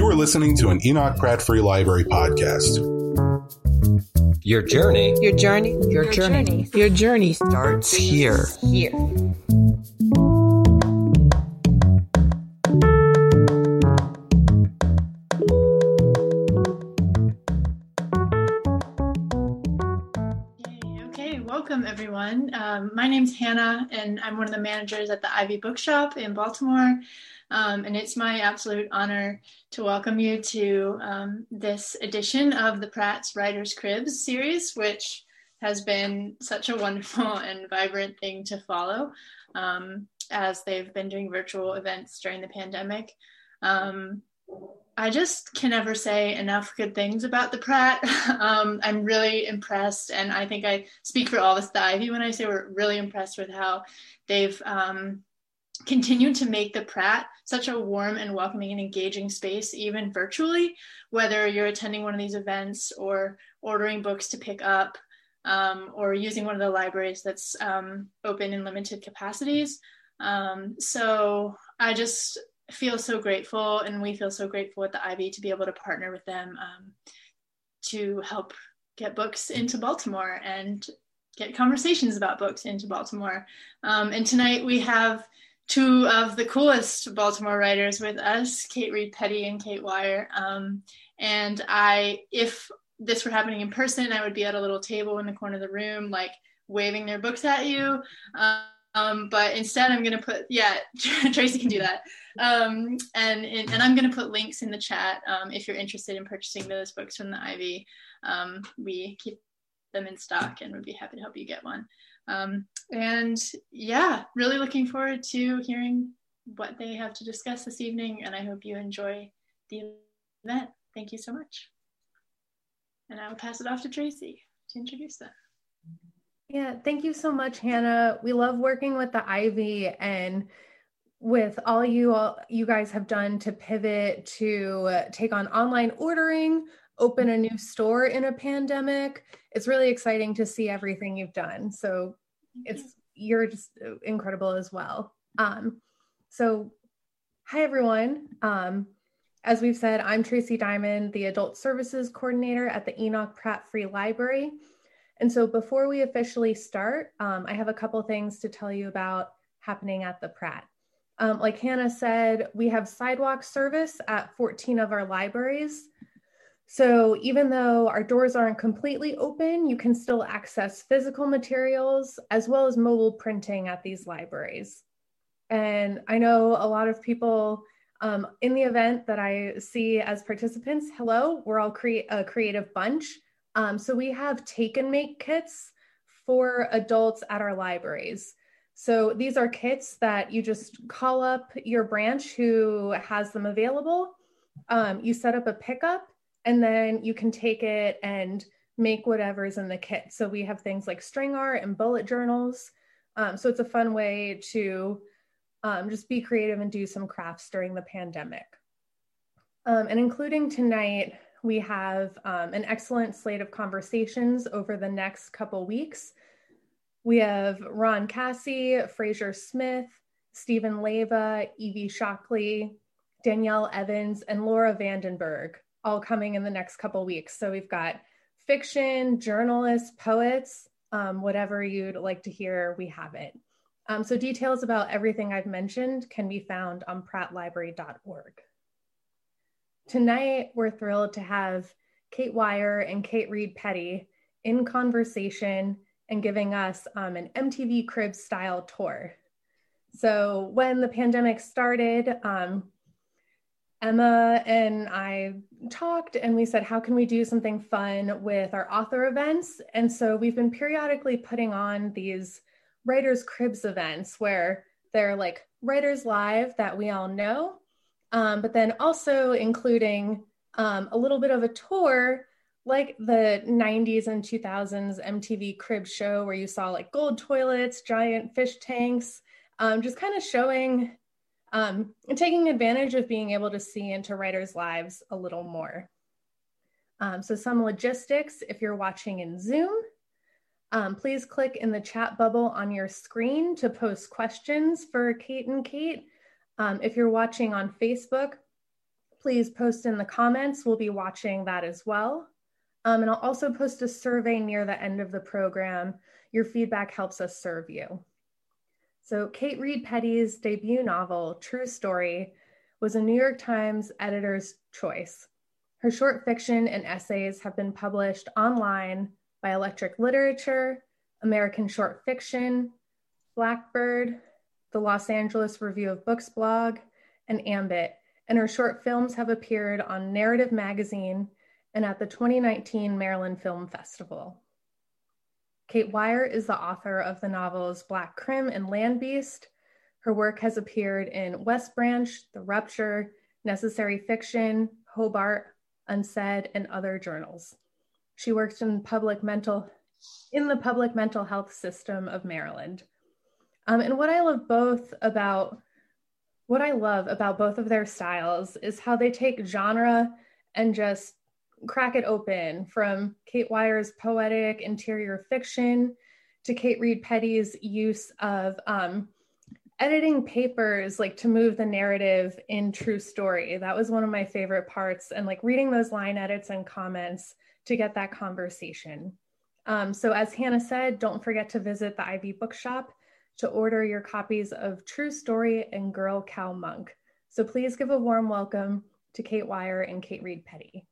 You are listening to an Enoch Pratt Free Library podcast. Your journey. Your journey. Your, Your journey. journey. Your journey starts here. Here. Okay, welcome everyone. Um, my name's Hannah, and I'm one of the managers at the Ivy Bookshop in Baltimore. Um, and it's my absolute honor to welcome you to um, this edition of the Pratt's Writers Cribs series, which has been such a wonderful and vibrant thing to follow um, as they've been doing virtual events during the pandemic. Um, I just can never say enough good things about the Pratt. Um, I'm really impressed, and I think I speak for all of us, the Ivy, when I say we're really impressed with how they've um, continued to make the Pratt such a warm and welcoming and engaging space, even virtually, whether you're attending one of these events or ordering books to pick up. Um, or using one of the libraries that's um, open in limited capacities. Um, so I just feel so grateful, and we feel so grateful at the Ivy to be able to partner with them um, to help get books into Baltimore and get conversations about books into Baltimore. Um, and tonight we have two of the coolest Baltimore writers with us, Kate Reed Petty and Kate Wyer. Um, and I, if this were happening in person, I would be at a little table in the corner of the room, like waving their books at you. Um, but instead, I'm going to put, yeah, Tracy can do that. Um, and, and I'm going to put links in the chat um, if you're interested in purchasing those books from the Ivy. Um, we keep them in stock and would be happy to help you get one. Um, and yeah, really looking forward to hearing what they have to discuss this evening. And I hope you enjoy the event. Thank you so much. And I will pass it off to Tracy to introduce them. Yeah, thank you so much, Hannah. We love working with the Ivy and with all you all you guys have done to pivot to take on online ordering, open a new store in a pandemic. It's really exciting to see everything you've done. So it's you're just incredible as well. Um, so hi everyone. Um, as we've said, I'm Tracy Diamond, the Adult Services Coordinator at the Enoch Pratt Free Library. And so before we officially start, um, I have a couple things to tell you about happening at the Pratt. Um, like Hannah said, we have sidewalk service at 14 of our libraries. So even though our doors aren't completely open, you can still access physical materials as well as mobile printing at these libraries. And I know a lot of people um, in the event that I see as participants, hello, we're all cre- a creative bunch. Um, so we have take and make kits for adults at our libraries. So these are kits that you just call up your branch who has them available. Um, you set up a pickup and then you can take it and make whatever's in the kit. So we have things like string art and bullet journals. Um, so it's a fun way to um, just be creative and do some crafts during the pandemic. Um, and including tonight, we have um, an excellent slate of conversations over the next couple weeks. We have Ron Cassie, Fraser Smith, Steven Leyva, Evie Shockley, Danielle Evans, and Laura van den Berg all coming in the next couple weeks. So we've got fiction, journalists, poets, um, whatever you'd like to hear, we have it. Um, so details about everything I've mentioned can be found on prattlibrary.org. Tonight, we're thrilled to have Kate Wyer and Kate Reed Petty in conversation and giving us um, an MTV Crib style tour. So when the pandemic started, um, Emma and I talked and we said, how can we do something fun with our author events? And so we've been periodically putting on these writers' cribs events where they're like writers live that we all know, um, but then also including um, a little bit of a tour like the 90s and 2000s MTV crib show where you saw like gold toilets, giant fish tanks, um, just kind of showing um, and taking advantage of being able to see into writers' lives a little more. Um, so, some logistics if you're watching in Zoom, um, please click in the chat bubble on your screen to post questions for Kate and Kate. Um, if you're watching on Facebook, please post in the comments. We'll be watching that as well. Um, and I'll also post a survey near the end of the program. Your feedback helps us serve you. So, Kate Reed Petty's debut novel, True Story, was a New York Times editor's choice. Her short fiction and essays have been published online by Electric Literature, American Short Fiction, Blackbird, the Los Angeles Review of Books blog, and Ambit, and her short films have appeared on Narrative Magazine and at the 2019 Maryland Film Festival. Kate Wyer is the author of the novels Black Krim and Land Beast. Her work has appeared in West Branch, The Rupture, Necessary Fiction, Hobart, Unsaid, and other journals. She works in public mental in the public mental health system of Maryland. Um, and what I love both about what I love about both of their styles is how they take genre and just crack it open from Kate Wyer's poetic interior fiction to Kate Reed Petty's use of um, editing papers like to move the narrative in true story. That was one of my favorite parts and like reading those line edits and comments to get that conversation. Um, so as Hannah said, don't forget to visit the Ivy Bookshop to order your copies of True Story and Girl Cow Monk. So please give a warm welcome to Kate Wyer and Kate Reed Petty.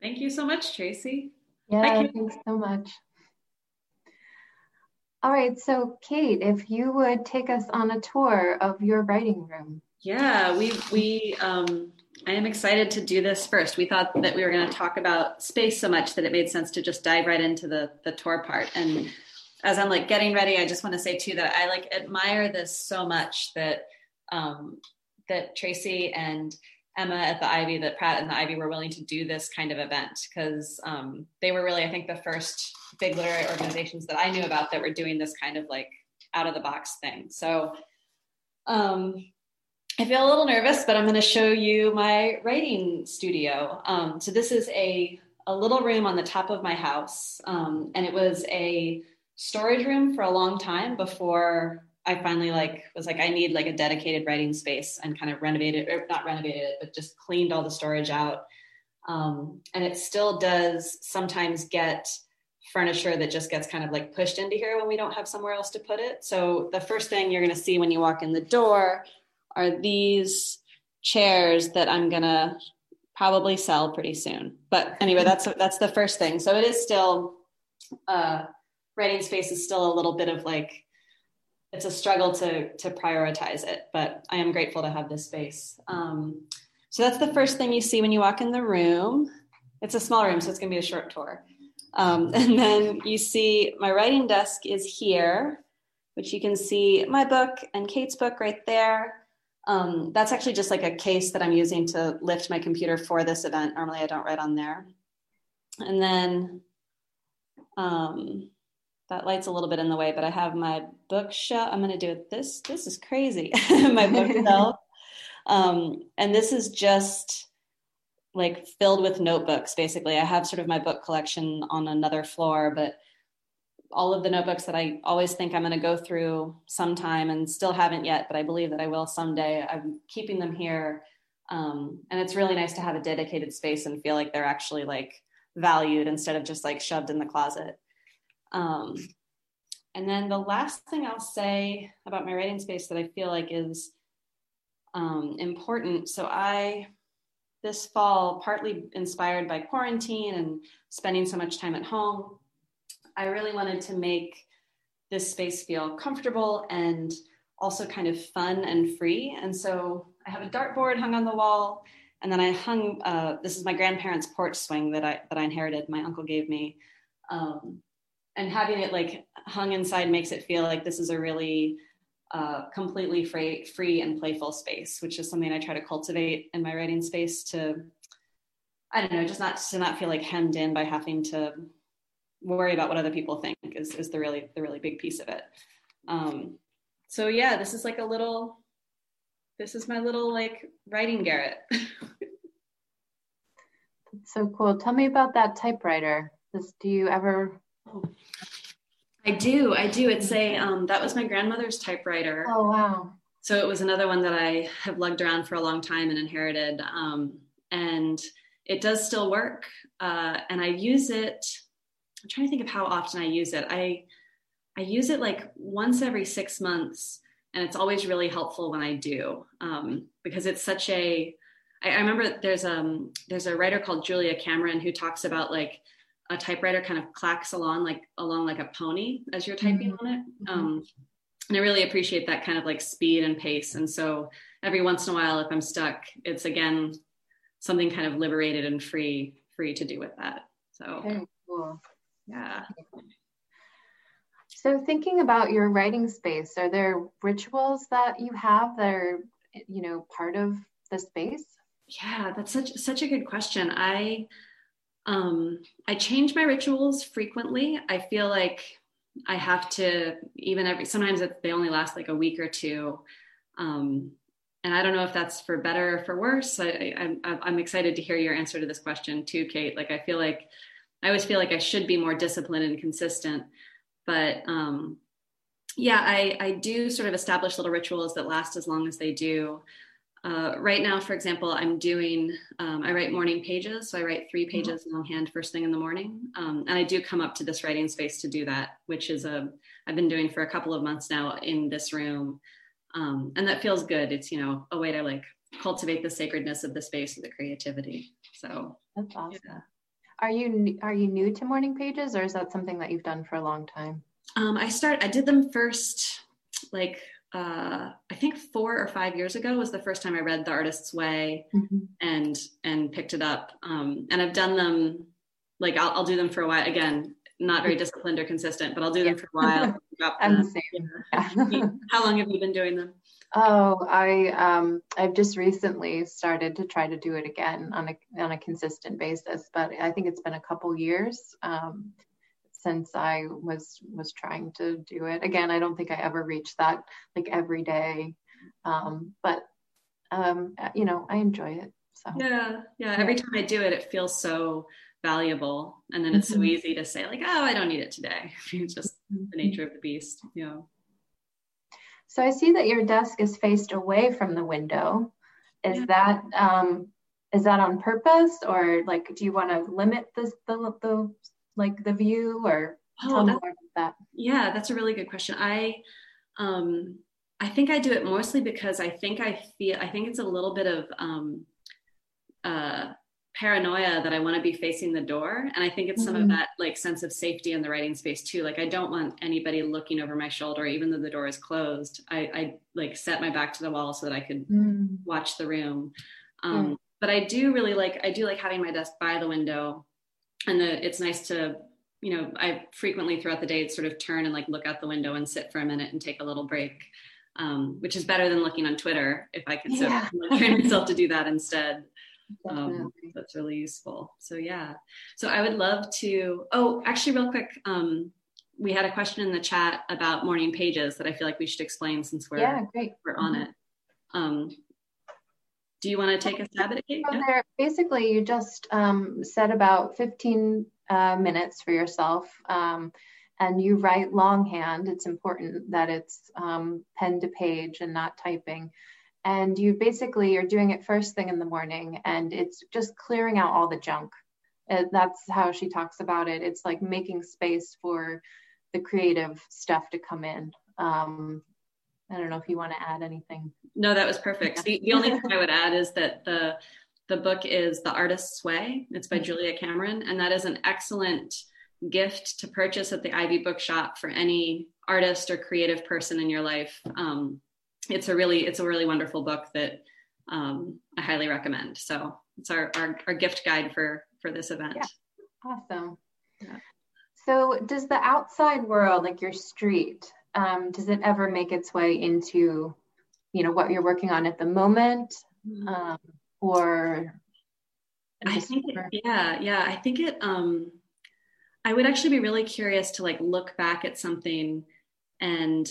Thank you so much, Tracy. Yeah, thanks so much. All right, so Kate, if you would take us on a tour of your writing room. Yeah, we we um, I am excited to do this first. We thought that we were going to talk about space so much that it made sense to just dive right into the the tour part. And as I'm like getting ready, I just want to say too that I like admire this so much that um, that Tracy and Emma at the Ivy, that Pratt and the Ivy were willing to do this kind of event because um, they were really, I think, the first big literary organizations that I knew about that were doing this kind of like out of the box thing. So um, I feel a little nervous, but I'm going to show you my writing studio. Um, so this is a a little room on the top of my house, um, and it was a storage room for a long time before I finally like was like I need like a dedicated writing space and kind of renovated or not renovated it, but just cleaned all the storage out. Um, and it still does sometimes get furniture that just gets kind of like pushed into here when we don't have somewhere else to put it. So the first thing you're going to see when you walk in the door are these chairs that I'm going to probably sell pretty soon. But anyway, that's that's the first thing. So it is still uh writing space is still a little bit of like it's a struggle to to prioritize it, but I am grateful to have this space. Um, so that's the first thing you see when you walk in the room. It's a small room, so it's going to be a short tour. Um, and then you see my writing desk is here, which you can see my book and Kate's book right there. Um, that's actually just like a case that I'm using to lift my computer for this event. Normally, I don't write on there. And then um, that light's a little bit in the way, but I have my bookshelf. I'm going to do it. This this is crazy. my bookshelf, um, and this is just like filled with notebooks. Basically, I have sort of my book collection on another floor, but all of the notebooks that I always think I'm going to go through sometime and still haven't yet, but I believe that I will someday. I'm keeping them here, um, and it's really nice to have a dedicated space and feel like they're actually like valued instead of just like shoved in the closet. Um, and then the last thing I'll say about my writing space that I feel like is um, important. So I, this fall, partly inspired by quarantine and spending so much time at home, I really wanted to make this space feel comfortable and also kind of fun and free. And so I have a dartboard hung on the wall, and then I hung. Uh, this is my grandparents' porch swing that I that I inherited. My uncle gave me, um, and having it like hung inside makes it feel like this is a really uh, completely free, free and playful space, which is something I try to cultivate in my writing space to, I don't know, just not to not feel like hemmed in by having to worry about what other people think is, is the really the really big piece of it. Um, so yeah, this is like a little, this is my little like writing garret. so cool. Tell me about that typewriter. This, do you ever I do. I do. It's a um, that was my grandmother's typewriter. Oh wow. so it was another one that I have lugged around for a long time and inherited. Um, and it does still work. Uh, and I use it. I'm trying to think of how often I use it. I I use it like once every six months, and it's always really helpful when I do um, because it's such a. I, I remember there's um there's a writer called Julia Cameron who talks about like a typewriter kind of clacks along like along like a pony as you're typing mm-hmm. on it. Mm-hmm. Um, and I really appreciate that kind of like speed and pace. And so every once in a while, if I'm stuck, it's again something kind of liberated and free, free to do with that. So Very cool. Yeah. So thinking about your writing space, are there rituals that you have that are, you know, part of the space? Yeah, that's such such a good question. I um I change my rituals frequently. I feel like I have to even every sometimes they only last like a week or two. Um, and I don't know if that's for better or for worse. I, I'm excited to hear your answer to this question too, Kate. Like I feel like I always feel like I should be more disciplined and consistent, but um, yeah, I, I do sort of establish little rituals that last as long as they do. Uh, right now, for example, I'm doing, um, I write morning pages. So I write three mm-hmm. pages mm-hmm. longhand first thing in the morning. Um, and I do come up to this writing space to do that, which is a, I've been doing for a couple of months now in this room. Um, and that feels good. It's, you know, a way to like cultivate the sacredness of the space of the creativity. So that's awesome. Yeah. Are you, are you new to morning pages or is that something that you've done for a long time? Um, I start, I did them first like uh, I think four or five years ago was the first time I read The Artist's Way mm-hmm. and and picked it up. Um, and I've done them like I'll, I'll, do them for a while. Again, not very disciplined or consistent, but I'll do them for a while. I'm the same. Yeah. How long have you been doing them? Oh, I um, I've just recently started to try to do it again on a on a consistent basis, but I think it's been a couple years. Um, since I was was trying to do it. Again, I don't think I ever reached that like every day, um, but um, you know, I enjoy it. So yeah, yeah. Every time I do it, it feels so valuable, and then it's mm-hmm. so easy to say like, oh, I don't need it today. it's just mm-hmm. the nature of the beast, you know. So I see that your desk is faced away from the window. Is yeah. that um, is that on purpose, or like, do you want to limit the the, the like the view or oh, tell me more about that? Yeah, that's a really good question. I um I think I do it mostly because I think I feel I think it's a little bit of um uh paranoia that I want to be facing the door. And I think it's some mm-hmm. of that like sense of safety in the writing space too. Like I don't want anybody looking over my shoulder, even though the door is closed. I, I like set my back to the wall so that I could mm. watch the room. Um, mm. But I do really like I do like having my desk by the window and the, it's nice to you know i frequently throughout the day sort of turn and like look out the window and sit for a minute and take a little break um, which is better than looking on twitter if i can yeah. so train myself to do that instead um, that's really useful so yeah so i would love to oh actually real quick um, we had a question in the chat about morning pages that i feel like we should explain since we're yeah, great. we're on mm-hmm. it um, do you want to take a stab at it? So yeah. basically, you just um, set about 15 uh, minutes for yourself um, and you write longhand. It's important that it's um, pen to page and not typing. And you basically you're doing it first thing in the morning and it's just clearing out all the junk. Uh, that's how she talks about it. It's like making space for the creative stuff to come in. Um, I don't know if you want to add anything. No, that was perfect. The, the only thing I would add is that the the book is The Artist's Way. It's by mm-hmm. Julia Cameron, and that is an excellent gift to purchase at the Ivy Bookshop for any artist or creative person in your life. Um, it's a really it's a really wonderful book that um, I highly recommend. So it's our, our, our gift guide for for this event. Yeah. Awesome. Yeah. So does the outside world, like your street, um, does it ever make its way into you know what you're working on at the moment? Mm-hmm. um, or i think it, yeah yeah i think it um i would actually be really curious to like look back at something and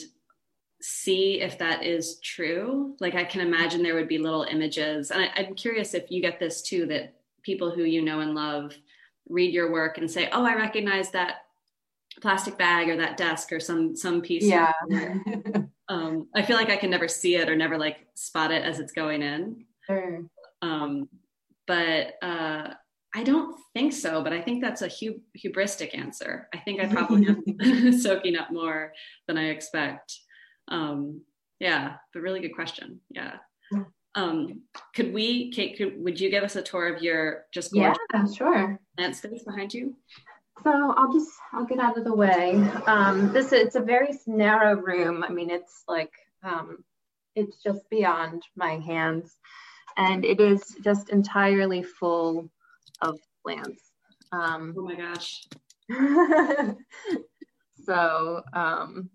see if that is true. Like i can imagine there would be little images. And I, i'm curious if you get this too that people who you know and love read your work and say oh i recognize that plastic bag or that desk or some some piece yeah um, I feel like I can never see it or never like spot it as it's going in. Sure. Um, but uh, I don't think so. But I think that's a hub- hubristic answer. I think I probably am soaking up more than I expect. Um, yeah, but really good question. Yeah. Um, could we, Kate, could, would you give us a tour of your just yeah, sure. plant space behind you? So I'll just I'll get out of the way. Um, this it's a very narrow room. I mean, it's like um, it's just beyond my hands, and it is just entirely full of plants. Um, oh my gosh! so um,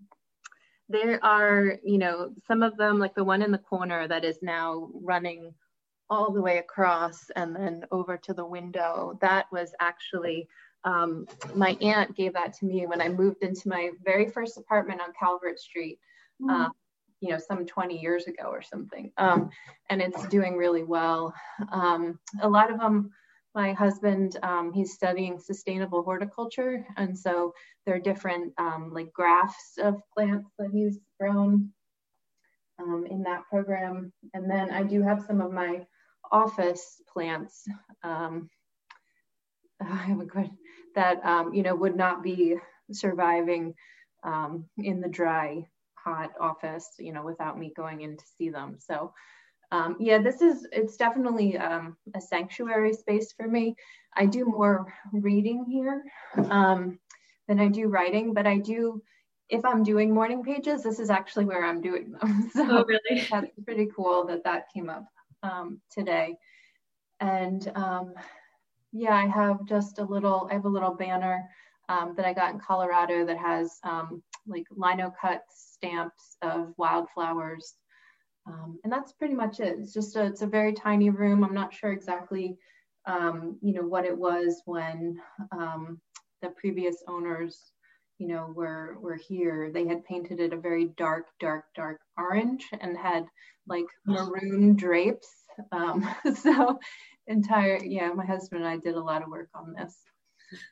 there are, you know, some of them, like the one in the corner that is now running all the way across and then over to the window. That was actually um, my aunt gave that to me when I moved into my very first apartment on Calvert Street, mm. uh, you know, some 20 years ago or something. Um, and it's doing really well. Um, a lot of them, my husband, um, he's studying sustainable horticulture. And so there are different um, like grafts of plants that he's grown um, in that program. And then I do have some of my office plants. I have a question that um, you know would not be surviving um, in the dry, hot office, you know, without me going in to see them. So um, yeah, this is it's definitely um, a sanctuary space for me. I do more reading here um, than I do writing, but I do. If I'm doing morning pages, this is actually where I'm doing them. So oh, really? that's pretty cool that that came up um, today. And yeah, I have just a little, I have a little banner um, that I got in Colorado that has um, like lino cut stamps of wildflowers. Um, and that's pretty much it. It's just a, it's a very tiny room. I'm not sure exactly, um, you know, what it was when um, the previous owners, you know, were, were here. They had painted it a very dark, dark, dark orange and had like maroon drapes. Um, so entire yeah my husband and i did a lot of work on this.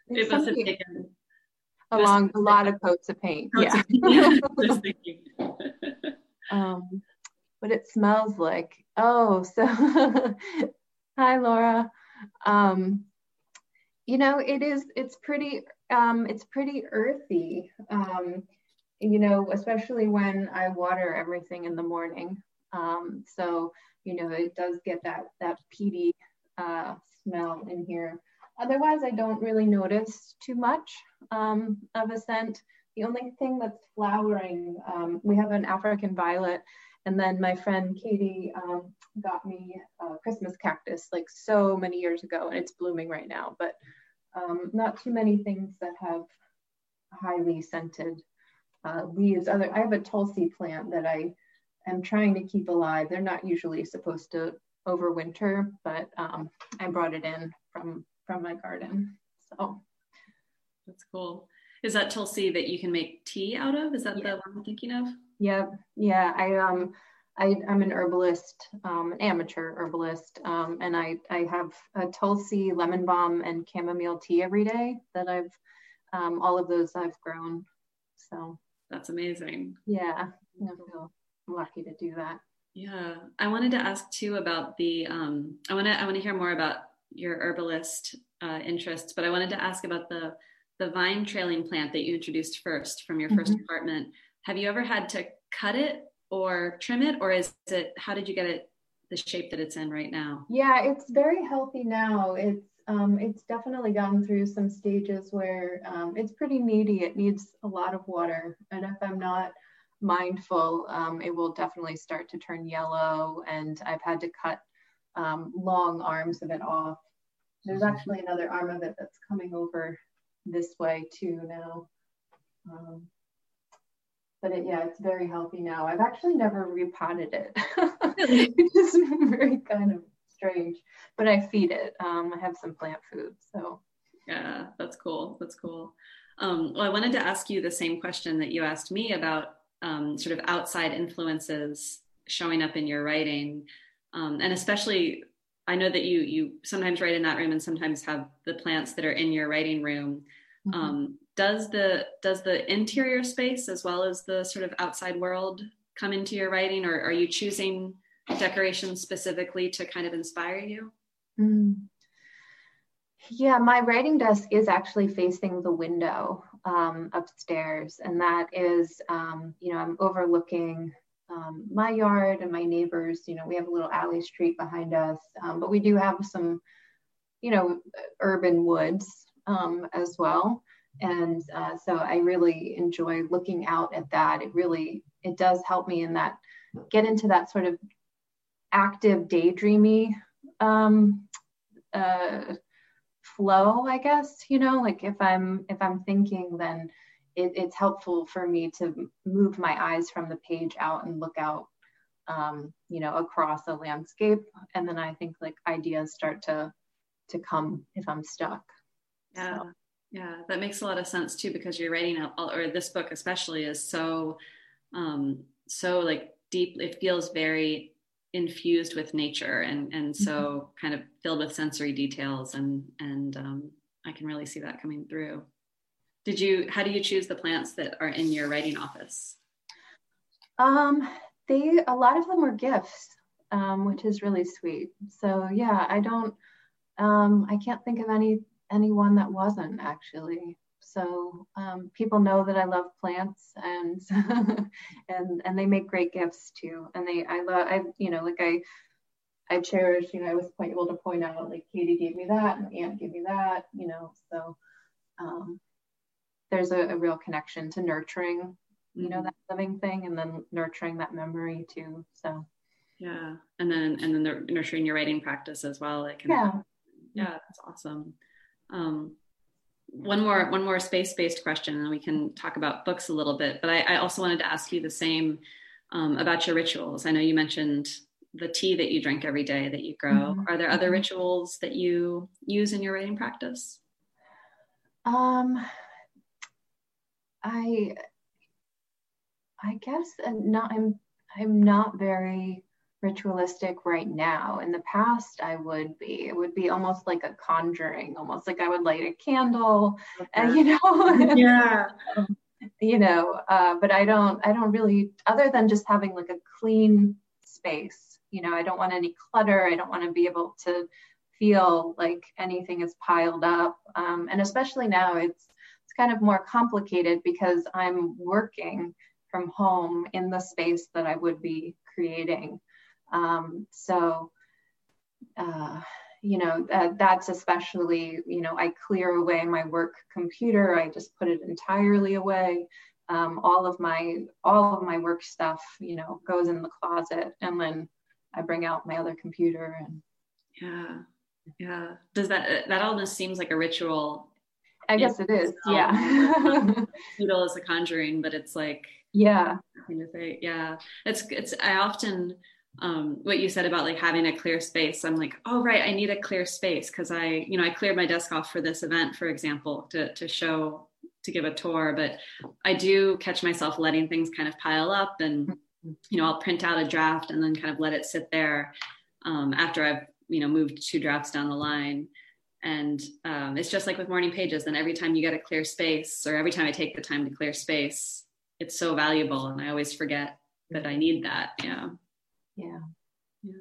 It must have taken along a lot of coats of paint. coats yeah. of paint. um what it smells like oh so hi laura. Um you know it is it's pretty um it's pretty earthy. Um you know especially when i water everything in the morning. Um so you know it does get that that peaty uh, smell in here. Otherwise, I don't really notice too much um, of a scent. The only thing that's flowering, um, we have an African violet, and then my friend Katie um, got me a Christmas cactus like so many years ago, and it's blooming right now. But um, not too many things that have highly scented uh, leaves. Other, I have a Tulsi plant that I am trying to keep alive. They're not usually supposed to overwinter, but um, I brought it in from from my garden. So that's cool. Is that Tulsi that you can make tea out of? Is that yeah. the one I'm thinking of? Yep. Yeah. I um I, I'm an herbalist, um, an amateur herbalist, um, and I, I have a Tulsi lemon balm and chamomile tea every day that I've, um, all of those I've grown. So that's amazing. Yeah, feel lucky to do that. Yeah, I wanted to ask too about the. Um, I want to. I want to hear more about your herbalist uh, interests, but I wanted to ask about the the vine trailing plant that you introduced first from your 1st mm-hmm. apartment. Have you ever had to cut it or trim it, or is it? How did you get it the shape that it's in right now? Yeah, it's very healthy now. It's um, it's definitely gone through some stages where um, it's pretty needy. It needs a lot of water, and if I'm not mindful, um, it will definitely start to turn yellow and I've had to cut um, long arms of it off. There's mm-hmm. actually another arm of it that's coming over this way too now. Um, but it, yeah, it's very healthy now. I've actually never repotted it, which is very kind of strange, but I feed it. Um, I have some plant food, so. Yeah, that's cool. That's cool. Um, well, I wanted to ask you the same question that you asked me about um, sort of outside influences showing up in your writing um, and especially i know that you you sometimes write in that room and sometimes have the plants that are in your writing room mm-hmm. um, does the does the interior space as well as the sort of outside world come into your writing, or are you choosing decorations specifically to kind of inspire you? Mm. Yeah, my writing desk is actually facing the window um, upstairs, and that is, um, you know, I'm overlooking um, my yard and my neighbors. You know, we have a little alley street behind us, um, but we do have some, you know, urban woods um, as well. And uh, so I really enjoy looking out at that. It really it does help me in that get into that sort of active daydreamy um, uh, flow i guess you know like if i'm if i'm thinking then it, it's helpful for me to move my eyes from the page out and look out um, you know across a landscape. And then i think like ideas start to to come if i'm stuck. Yeah. So. yeah. That makes a lot of sense too because you're writing a or this book especially is so um so like deep it feels very infused with nature and and so mm-hmm. kind of filled with sensory details and and um, I can really see that coming through. Did you? How do you choose the plants that are in your writing office? Um, they a lot of them were gifts, um, which is really sweet. So yeah, I don't. Um, I can't think of any anyone that wasn't actually so um, people know that I love plants and and and they make great gifts too. And they I love I you know like I I cherish you know I was quite able to point out like Katie gave me that and Aunt gave me that you know so um, there's a, a, real connection to nurturing you know mm-hmm. that living thing and then nurturing that memory too. So yeah, and then and then the nurturing your writing practice as well. Like yeah, yeah, that's awesome. Um, one more one more space based question, and we can talk about books a little bit. But I, I also wanted to ask you the same um, about your rituals. I know you mentioned the tea that you drink every day that you grow. Mm-hmm. Are there other mm-hmm. rituals that you use in your writing practice? Um, I I guess not. I'm I'm not very ritualistic right now. In the past, I would be. It would be almost like a conjuring, almost like I would light a candle, okay. and you know, yeah, you know. Uh, but I don't. I don't really. Other than just having like a clean space, you know, I don't want any clutter. I don't want to be able to feel like anything is piled up. Um, and especially now, it's it's kind of more complicated because I'm working from home in the space that I would be creating. Um, so, uh, you know, uh, that's especially, you know, I clear away my work computer. I just put it entirely away. Um, all of my all of my work stuff, you know, goes in the closet, and then I bring out my other computer and. Yeah, yeah. Does that that almost seems like a ritual? I guess it is. Yeah. Noodle is a conjuring, but it's like yeah. kind of a, Yeah, it's it's. I often um, what you said about like having a clear space. I'm like oh right i need a clear space because i you know i cleared my desk off for this event for example to, to show to give a tour but i do catch myself letting things kind of pile up and you know i'll print out a draft and then kind of let it sit there um, after i've you know moved two drafts down the line. And um, it's just like with morning pages then every time you get a clear space or every time i take the time to clear space it's so valuable and i always forget that i need that yeah yeah. Yeah.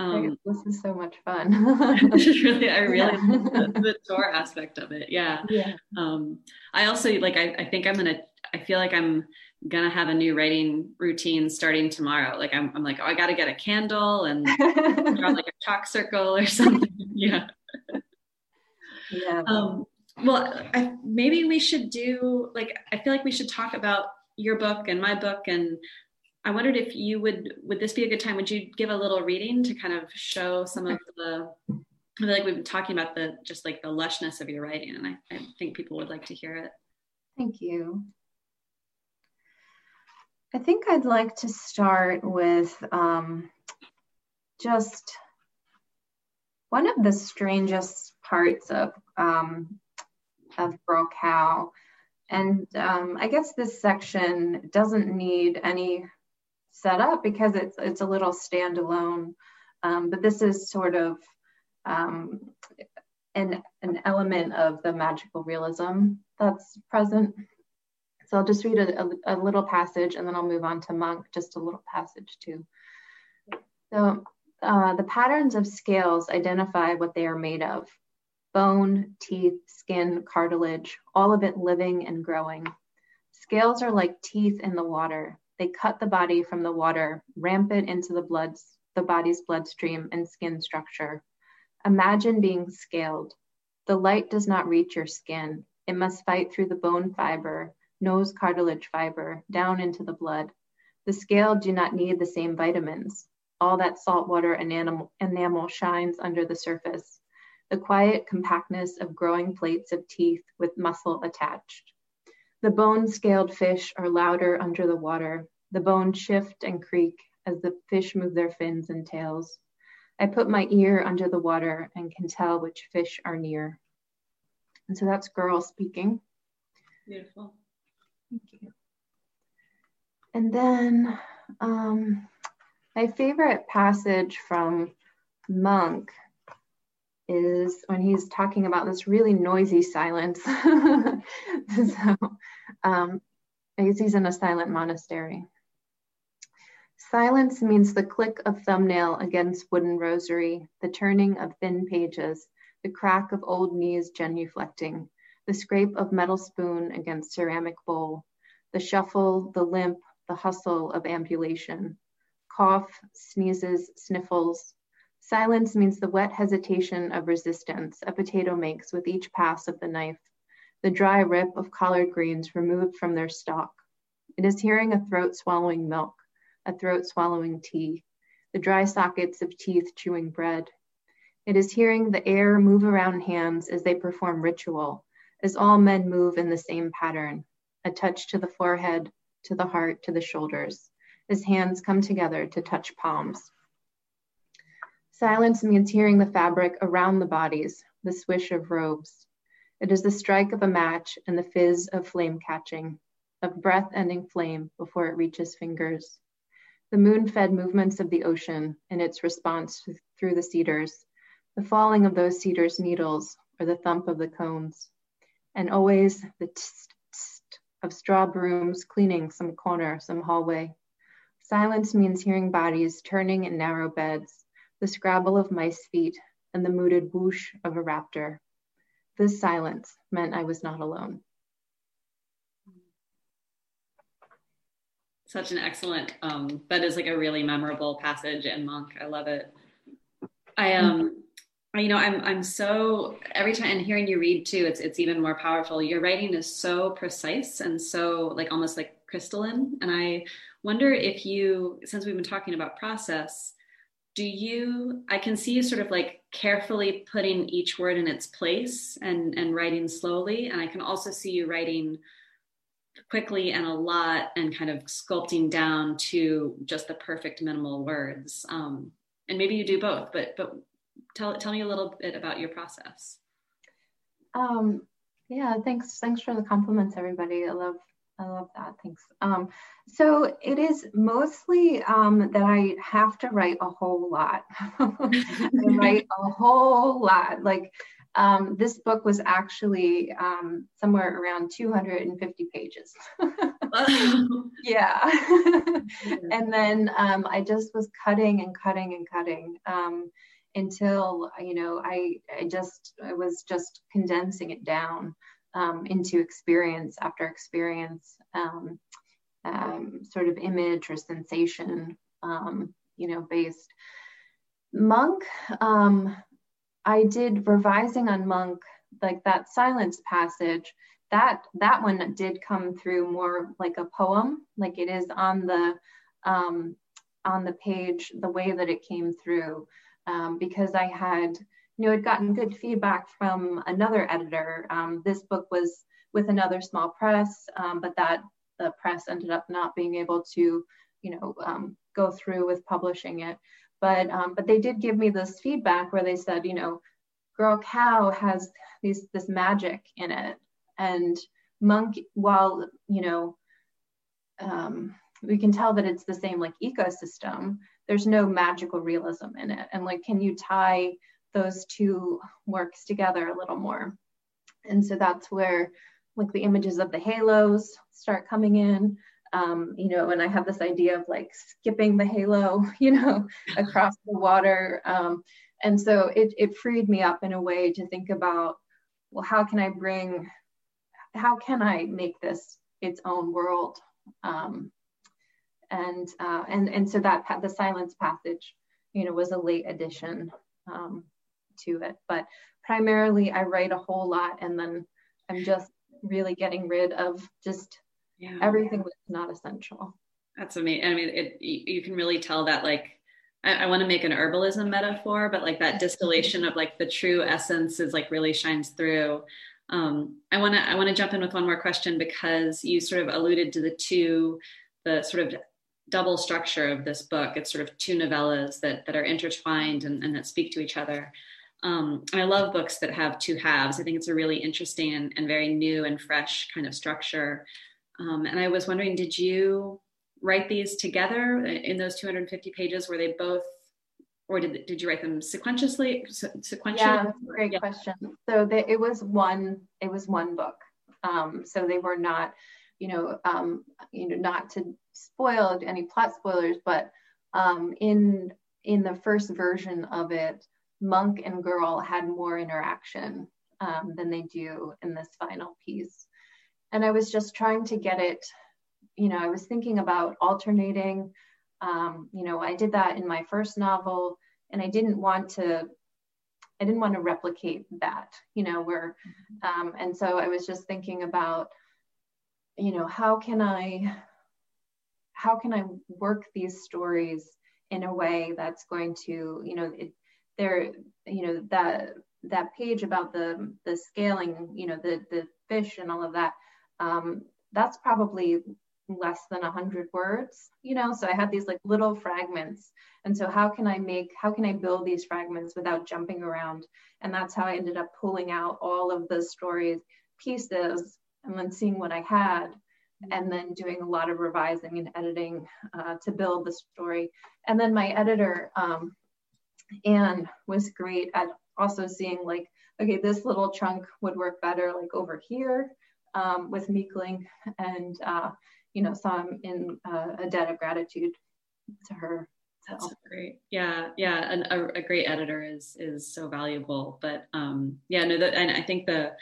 Um, this is so much fun. really, I really yeah. the, the, tour aspect of it. Yeah. Yeah. Um, I also like. I, I think I'm gonna. I feel like I'm gonna have a new writing routine starting tomorrow. Like I'm. I'm like, oh, I got to get a candle and draw like a chalk circle or something. yeah. Yeah. Um, well, I, maybe we should do like. I feel like we should talk about your book and my book and I wondered if you would would this be a good time? Would you give a little reading to kind of show some of the I feel like we've been talking about the just like the lushness of your writing, and I, I think people would like to hear it. Thank you. I think I'd like to start with um, just one of the strangest parts of um, of Cow. And um, I guess this section doesn't need any set up because it's it's a little standalone. Um, but this is sort of um, an an element of the magical realism that's present. So I'll just read a, a, a, little passage and then I'll move on to monk, just a little passage too. So uh, the patterns of scales identify what they are made of. Bone, teeth, skin, cartilage, all of it living and growing. Scales are like teeth in the water. They cut the body from the water, ramp it into the blood, the body's bloodstream and skin structure. Imagine being scaled. The light does not reach your skin. It must fight through the bone fiber, nose cartilage fiber, down into the blood. The scale do not need the same vitamins. All that saltwater enamel, enamel shines under the surface. The quiet compactness of growing plates of teeth with muscle attached. The bone scaled fish are louder under the water. The bones shift and creak as the fish move their fins and tails. I put my ear under the water and can tell which fish are near. And so that's girl speaking. Beautiful. Thank you. And then um, my favorite passage from Monk is when he's talking about this really noisy silence. so, um, he's in a silent monastery. Silence means the click of thumbnail against wooden rosary, the turning of thin pages, the crack of old knees genuflecting, the scrape of metal spoon against ceramic bowl, the shuffle, the limp, the hustle of ambulation, cough, sneezes, sniffles, Silence means the wet hesitation of resistance a potato makes with each pass of the knife, the dry rip of collard greens removed from their stalk. It is hearing a throat swallowing milk, a throat swallowing tea, the dry sockets of teeth chewing bread. It is hearing the air move around hands as they perform ritual, as all men move in the same pattern, a touch to the forehead, to the heart, to the shoulders, as hands come together to touch palms. Silence means hearing the fabric around the bodies, the swish of robes. It is the strike of a match and the fizz of flame catching, of breath ending flame before it reaches fingers. The moon fed movements of the ocean and its response through the cedars, the falling of those cedars' needles or the thump of the cones, and always the tst, tst of straw brooms cleaning some corner, some hallway. Silence means hearing bodies turning in narrow beds, the scrabble of mice feet, and the mooted whoosh of a raptor. This silence meant I was not alone. Such an excellent, um, that is like a really memorable passage in Monk. I love it. I um you know i'm i'm so every time and hearing you read too it's it's even more powerful your writing is so precise and so like almost like crystalline and i wonder if you since we've been talking about process do you i can see you sort of like carefully putting each word in its place and and writing slowly and i can also see you writing quickly and a lot and kind of sculpting down to just the perfect minimal words. Um, and maybe you do both but but tell tell me a little bit about your process. Um yeah thanks thanks for the compliments everybody. I love I love that. Thanks. Um, so it is mostly um, that I have to write a whole lot. I write a whole lot. Like um, this book was actually um, somewhere around 250 pages. yeah. and then um, I just was cutting and cutting and cutting um, until, you know, I, I just, I was just condensing it down um, into experience after experience, um, um, sort of image or sensation, um, you know, based. Monk, um, I did revising on Monk, like that silence passage. That that one did come through more like a poem, like it is on the um, on the page, the way that it came through, because I had you know, had gotten good feedback from another editor. Um, this book was with another small press, um, but that the press ended up not being able to, you know, um, go through with publishing it. But um, but they did give me this feedback where they said, you know, Girl Cow has these this magic in it, and Monk, while you know, um, we can tell that it's the same like ecosystem. There's no magical realism in it, and like, can you tie those two works together a little more. And so that's where like the images of the halos start coming in. Um, you know, and I have this idea of like skipping the halo, you know, across the water. Um, and so it, it freed me up in a way to think about, well, how can I bring, how can I make this its own world? Um, and uh, and and so that the silence passage, you know, was a late addition um, to it. But primarily, I write a whole lot, and then I'm just really getting rid of just yeah. everything that's not essential. That's amazing. I mean, it you can really tell that like I, I want to make an herbalism metaphor, but like that distillation of like the true essence is like really shines through. Um, I want to I want to jump in with one more question because you sort of alluded to the two the sort of double structure of this book. It's sort of two novellas that that are intertwined and, and that speak to each other. Um, and I love books that have two halves. I think it's a really interesting and, and very new and fresh kind of structure. Um, and I was wondering, did you write these together in those 250 pages? Were they both, or did, did you write them sequentially? Sequentially? Yeah, great yeah. question. So they, it was one, it was one book. Um, so they were not, you know, um, you know, not to spoil any plot spoilers, but um, in in the first version of it, monk and girl had more interaction um, than they do in this final piece. And I was just trying to get it, you know, I was thinking about alternating. Um, you know, I did that in my first novel, and I didn't want to. I didn't want to replicate that, you know, where, um, and so I was just thinking about, you know, how can I, how can I work these stories in a way that's going to, you know, it, there, you know, that that page about the the scaling, you know, the the fish and all of that, um, that's probably less than a hundred words, you know. So I had these like little fragments, and so how can I make how can I build these fragments without jumping around? And that's how I ended up pulling out all of the stories pieces and then seeing what I had and then doing a lot of revising and editing uh, to build the story. And then my editor, um, Anne, was great at also seeing like, okay, this little chunk would work better like over here um, with Meekling and, uh, you know, so I'm in uh, a debt of gratitude to her. That's great. Yeah, yeah, and a, a, great editor is is so valuable. But um, yeah, no, and I think the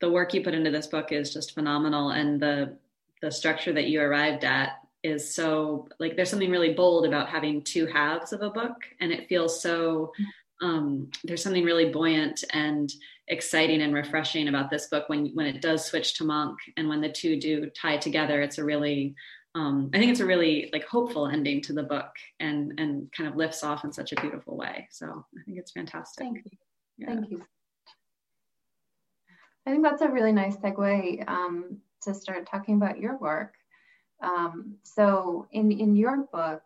the work you put into this book is just phenomenal, and the the structure that you arrived at is so like there's something really bold about having two halves of a book and it feels so um, there's something really buoyant and exciting and refreshing about this book when when it does switch to monk and when the two do tie together. It's a really um, i think it's a really like hopeful ending to the book and and kind of lifts off in such a beautiful way. So i think it's fantastic. Thank you. Yeah. thank you. I think that's a really nice segue um, to start talking about your work. Um, so in, in your book,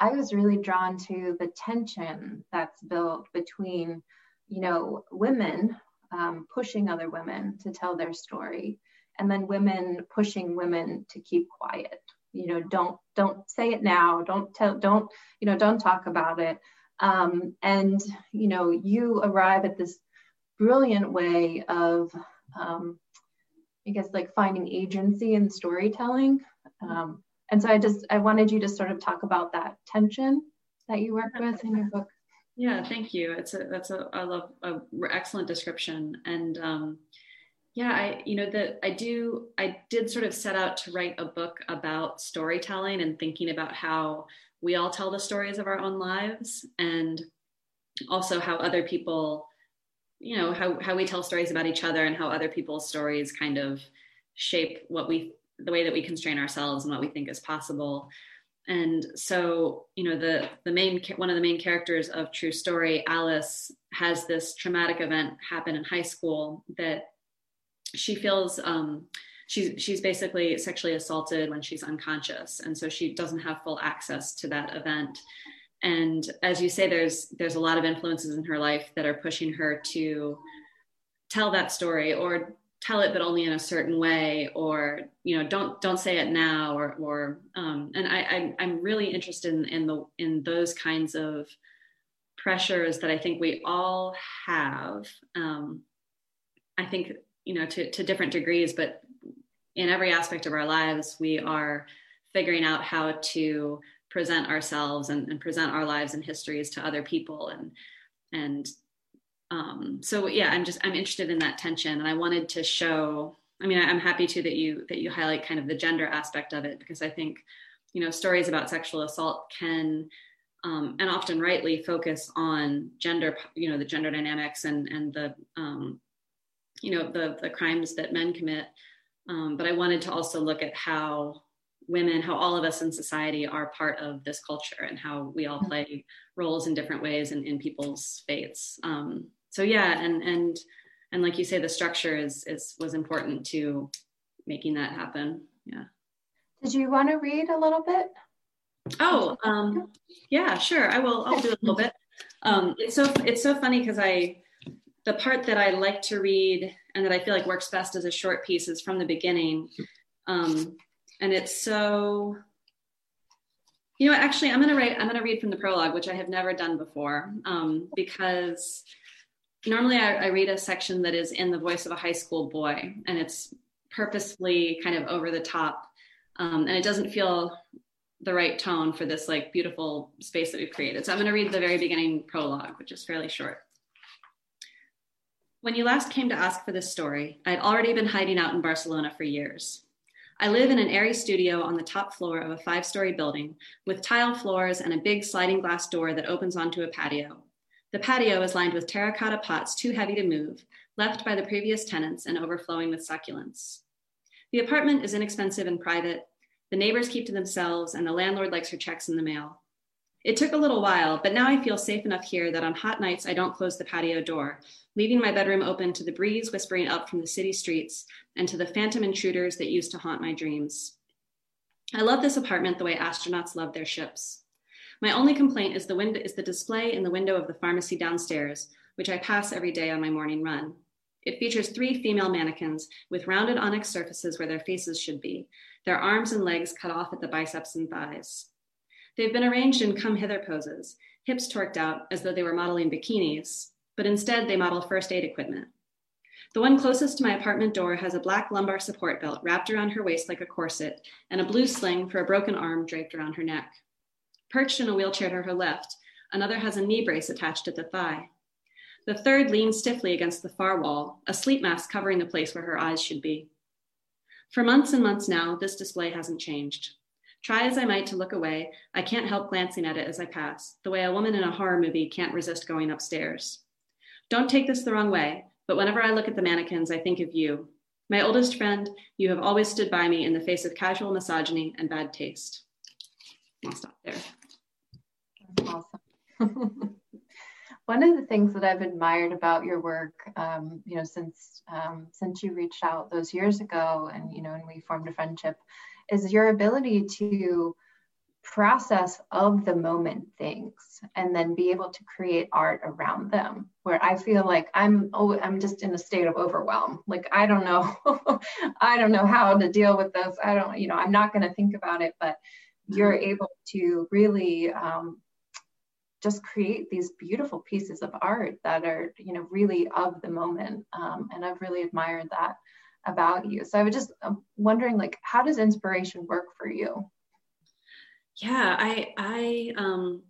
I was really drawn to the tension that's built between, you know, women um, pushing other women to tell their story, and then women pushing women to keep quiet. You know, don't don't say it now. Don't tell. Don't you know? Don't talk about it. Um, and you know, you arrive at this brilliant way of um, I guess like finding agency in storytelling. Um, and so I just I wanted you to sort of talk about that tension that you work with in your book. Yeah, thank you. It's a that's a I love a excellent description and um, yeah I you know that I do I did sort of set out to write a book about storytelling and thinking about how we all tell the stories of our own lives and also how other people you know how how we tell stories about each other and how other people's stories kind of shape what we the way that we constrain ourselves and what we think is possible. And so you know the the main one of the main characters of true story alice has this traumatic event happen in high school that she feels um, she's she's basically sexually assaulted when she's unconscious. And so she doesn't have full access to that event. And as you say there's there's a lot of influences in her life that are pushing her to tell that story or tell it but only in a certain way or you know don't don't say it now or or um, and I, I am really interested in, in the in those kinds of pressures that I think we all have um, I think you know, to, to different degrees, but in every aspect of our lives, we are figuring out how to present ourselves and, and present our lives and histories to other people. And, and um, so, yeah, I'm just, I'm interested in that tension. And I wanted to show, I mean, I'm happy too that you, that you highlight kind of the gender aspect of it, because I think, you know, stories about sexual assault can, um, and often rightly focus on gender, you know, the gender dynamics and, and the, um, you know the the crimes that men commit um, but i wanted to also look at how women how all of us in society are part of this culture and how we all play roles in different ways in, in people's fates um, so yeah and and and like you say the structure is is was important to making that happen. Yeah. Did you want to read a little bit? Oh um yeah sure. I will i'll do a little bit. Um it's so it's so funny because i the part that I like to read and that I feel like works best as a short piece is from the beginning. Um, and it's so, you know, actually, I'm going to write, I'm going to read from the prologue, which I have never done before, um, because normally I, I read a section that is in the voice of a high school boy, and it's purposefully kind of over the top. Um, and it doesn't feel the right tone for this like beautiful space that we've created. So I'm going to read the very beginning prologue, which is fairly short. When you last came to ask for this story, I had already been hiding out in Barcelona for years. I live in an airy studio on the top floor of a five story building with tile floors and a big sliding glass door that opens onto a patio. The patio is lined with terracotta pots too heavy to move, left by the previous tenants and overflowing with succulents. The apartment is inexpensive and private. The neighbors keep to themselves, and the landlord likes her checks in the mail. It took a little while, but now I feel safe enough here that on hot nights I don't close the patio door, leaving my bedroom open to the breeze whispering up from the city streets and to the phantom intruders that used to haunt my dreams. I love this apartment the way astronauts love their ships. My only complaint is the window is the display in the window of the pharmacy downstairs, which I pass every day on my morning run. It features three female mannequins with rounded onyx surfaces where their faces should be, their arms and legs cut off at the biceps and thighs. They've been arranged in come hither poses, hips torqued out as though they were modeling bikinis, but instead they model first aid equipment. The one closest to my apartment door has a black lumbar support belt wrapped around her waist like a corset and a blue sling for a broken arm draped around her neck. Perched in a wheelchair to her left, another has a knee brace attached at the thigh. The third leans stiffly against the far wall, a sleep mask covering the place where her eyes should be. For months and months now, this display hasn't changed. Try as I might to look away, I can't help glancing at it as I pass, the way a woman in a horror movie can't resist going upstairs. Don't take this the wrong way, but whenever I look at the mannequins, I think of you. My oldest friend, you have always stood by me in the face of casual misogyny and bad taste. I'll stop there. Awesome. One of the things that I've admired about your work, um, you know, since um, since you reached out those years ago, and you know, and we formed a friendship, is your ability to process of the moment things and then be able to create art around them where i feel like i'm oh i'm just in a state of overwhelm like i don't know i don't know how to deal with this i don't you know i'm not going to think about it but you're mm-hmm. able to really um, just create these beautiful pieces of art that are you know really of the moment um, and i've really admired that about you. So i was just um, wondering like how does inspiration work for you? Yeah i i um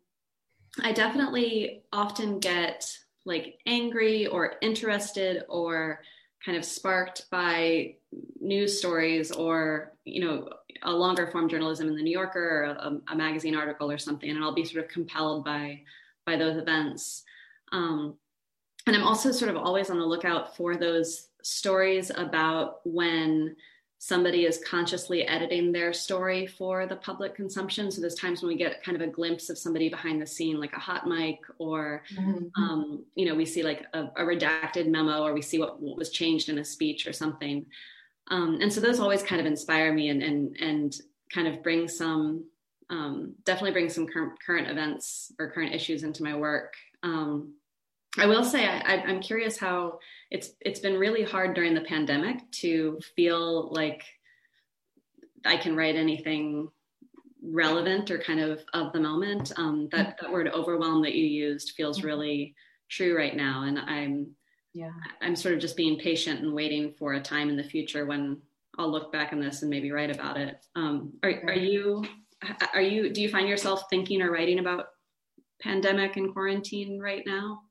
i definitely often get like angry or interested or kind of sparked by news stories or you know a longer form journalism in the new yorker or a, a magazine article or something and i'll be sort of compelled by by those events um, and i'm also sort of always on the lookout for those stories about when somebody is consciously editing their story for the public consumption. So there's times when we get kind of a glimpse of somebody behind the scene, like a hot mic, or mm-hmm. um, you know, we see like a, a, redacted memo, or we see what, what, was changed in a speech or something. Um, and so those always kind of inspire me and and and kind of bring some um, definitely bring some current current events or current issues into my work. Um, I will say I, am curious how it's it's been really hard during the pandemic to feel like I can write anything relevant or kind of of the moment. Um, that that word overwhelm that you used feels mm-hmm. really true right now, and I'm yeah, I'm sort of just being patient and waiting for a time in the future when I'll look back on this and maybe write about it. Um, are, are you, are you, do you find yourself thinking or writing about pandemic and quarantine right now?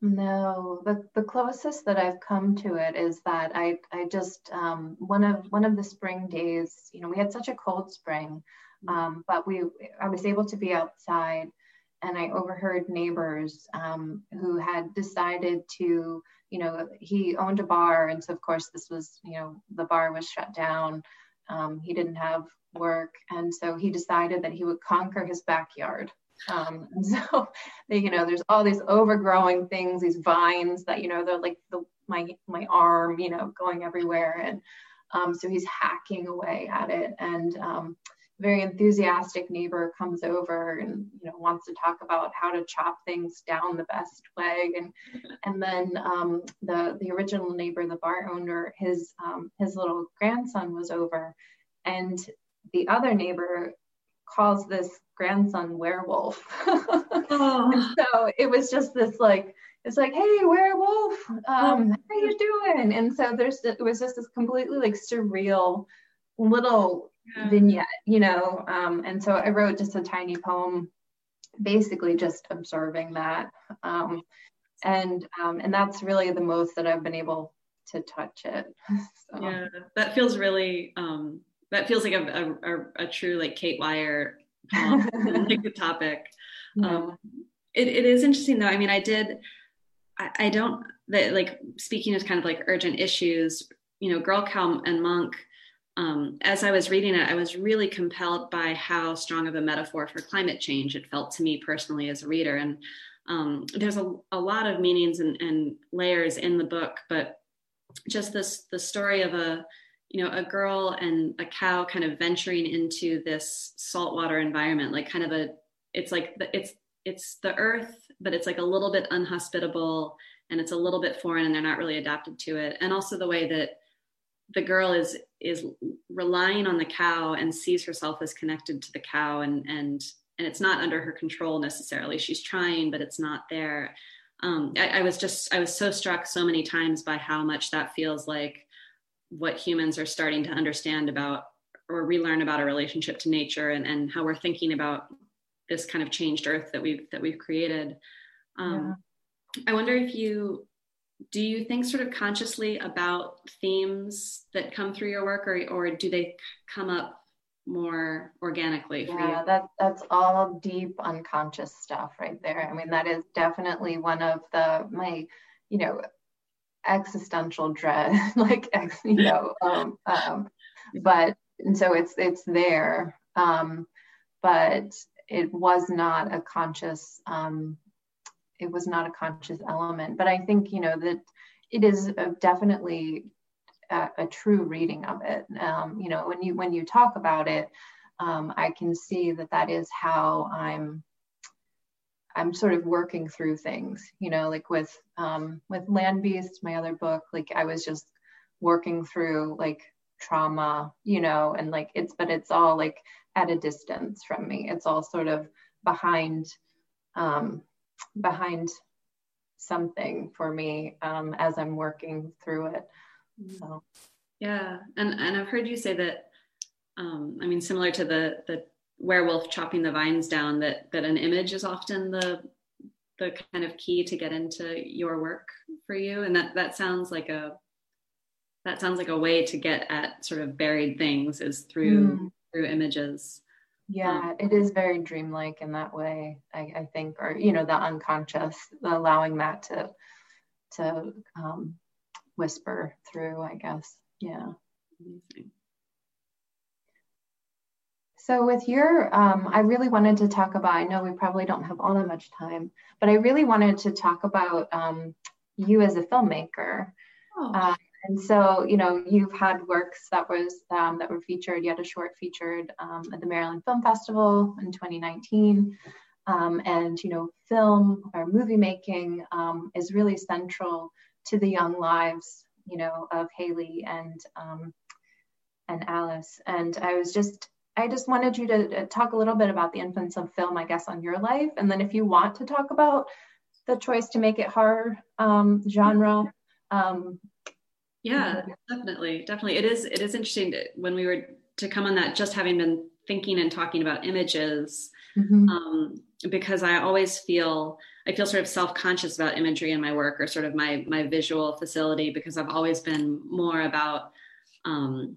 No, the, the closest that I've come to it is that I, I just, um, one of, one of the spring days, you know, we had such a cold spring, mm. um, but we, I was able to be outside and I overheard neighbors um, who had decided to, you know, he owned a bar. And so, of course, this was, you know, the bar was shut down. Um, he didn't have work. And so he decided that he would conquer his backyard. Um, and so, they, you know, there's all these overgrowing things, these vines that, you know, they're like the, my, my arm, you know, going everywhere. And um, so he's hacking away at it. And, um, very enthusiastic neighbor comes over and you know wants to talk about how to chop things down the best way. And and then um, the the original neighbor the bar owner his um, his little grandson was over. And the other neighbor calls this grandson werewolf. Oh. so it was just this like it's like hey werewolf um, how are you doing? And so there's it was just this completely like surreal little yeah. vignette, you know. Um, and so I wrote just a tiny poem, basically just observing that. Um, and um, and that's really the most that I've been able to touch it. So. Yeah, that feels really um, that feels like a, a, a true like Kate Wyer poem, like the topic. Yeah. Um, it, it is interesting though. I mean, I did. I, I don't that like speaking of kind of like urgent issues. You know, Girl Cow and Monk um, as I was reading it, I was really compelled by how strong of a metaphor for climate change it felt to me personally as a reader. And um, there's a, a, lot of meanings and, and, layers in the book, but just this the story of a you know a girl and a cow kind of venturing into this saltwater environment, like kind of a it's like the, it's it's the earth, but it's like a little bit unhospitable and it's a little bit foreign, and they're not really adapted to it. And also the way that the girl is is relying on the cow and sees herself as connected to the cow and and and it's not under her control necessarily. She's trying but it's not there. Um, I, I was just i was so struck so many times by how much that feels like what humans are starting to understand about or relearn about our relationship to nature and, and how we're thinking about this kind of changed earth that we've that we've created. Um, yeah. i wonder if you do you think sort of consciously about themes that come through your work or, or do they come up more organically for yeah, you? That, that's all deep unconscious stuff right there. I mean, that is definitely one of the, my, you know, existential dread, like, you know, um, um, but, and so it's, it's there. Um, but it was not a conscious, um, it was not a conscious element. But I think you know that it is definitely a, a, true reading of it. Um, you know, when you when you talk about it, um, I can see that that is how I'm. I'm sort of working through things, you know, like with um, with Land Beast, my other book. Like I was just working through like trauma, you know, and like it's but it's all like at a distance from me. It's all sort of behind um, behind something for me um, as I'm working through it. Mm-hmm. So. Yeah, and and I've heard you say that. Um, I mean, similar to the the werewolf chopping the vines down, that that an image is often the the kind of key to get into your work for you, and that that sounds like a that sounds like a way to get at sort of buried things is through mm. through images yeah it is very dreamlike in that way I, I, think or you know the unconscious allowing that to to um, whisper through i guess yeah. So with your um, i really wanted to talk about i know we probably don't have all that much time but i really wanted to talk about um, you as a filmmaker. Oh. uh, and so, you know, you've had works that was um, that were featured. You had a short featured um, at the Maryland Film Festival in 2019, um, and you know, film or movie making um, is really central to the young lives, you know, of Haley and um, and Alice. And I was just I just wanted you to talk a little bit about the influence of film, I guess, on your life, and then if you want to talk about the choice to make it horror um, genre Um, yeah, definitely, definitely. It is. It is interesting to, when we were to come on that. Just having been thinking and talking about images, mm-hmm. um, because I always feel I feel sort of self conscious about imagery in my work or sort of my my visual facility because I've always been more about um,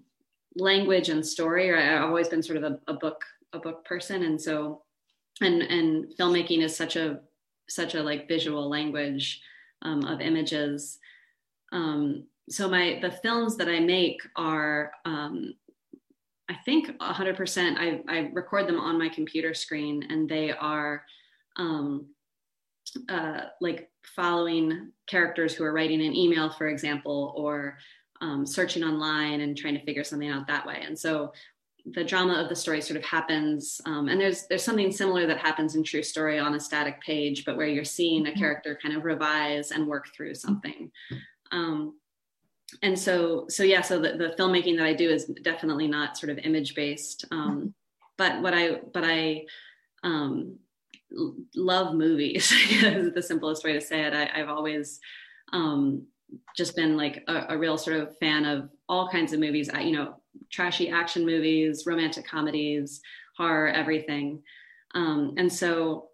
language and story. Or I've always been sort of a, a book a book person, and so and and filmmaking is such a such a like visual language um, of images. Um, so my the films that I make are um, I think 100%. I, I record them on my computer screen, and they are um, uh, like following characters who are writing an email, for example, or um, searching online and trying to figure something out that way. And so the drama of the story sort of happens um, and there's there's something similar that happens in true story on a static page but where you're seeing a mm-hmm. character kind of revise and work through something um, and so so yeah so the, the filmmaking that i do is definitely not sort of image based um, but what i but i um, love movies is the simplest way to say it I, have always um, just been like a, a, real sort of fan of all kinds of movies you know trashy action movies, romantic comedies, horror, everything. Um, and so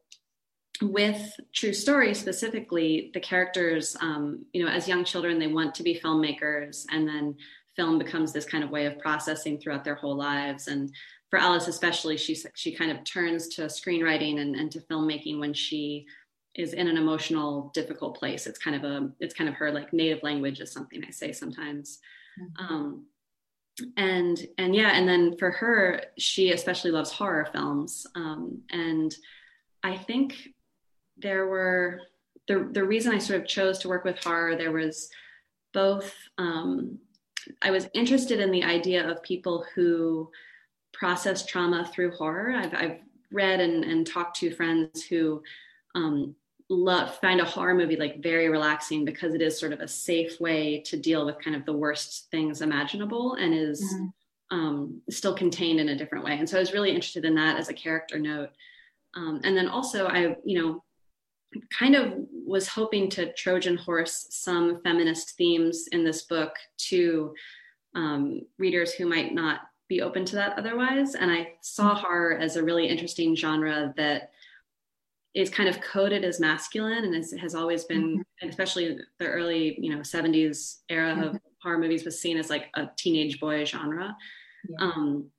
with True Story specifically, the characters, um, you know, as young children, they want to be filmmakers, and then film becomes this kind of way of processing throughout their whole lives. And for Alice, especially, she she kind of turns to screenwriting and, and to filmmaking when she is in an emotional, difficult place. It's kind of a it's kind of her like native language is something I say sometimes. Mm-hmm. Um, and and yeah and then for her she especially loves horror films um, and i think there were the the reason i sort of chose to work with horror there was both um, i was interested in the idea of people who process trauma through horror i've, I've read and, and talked to friends who um, love find a horror movie like very relaxing because it is sort of a safe way to deal with kind of the worst things imaginable and is mm-hmm. um, still contained in a different way. And so I was really interested in that as a character note. Um, and then also I, you know, kind of was hoping to Trojan horse some feminist themes in this book to um, readers who might not be open to that otherwise. And I saw mm-hmm. horror as a really interesting genre that is kind of coded as masculine and is, has always been, mm-hmm. especially the early, you know, 70s era mm-hmm. of horror movies was seen as like a teenage boy genre. Yeah. Um,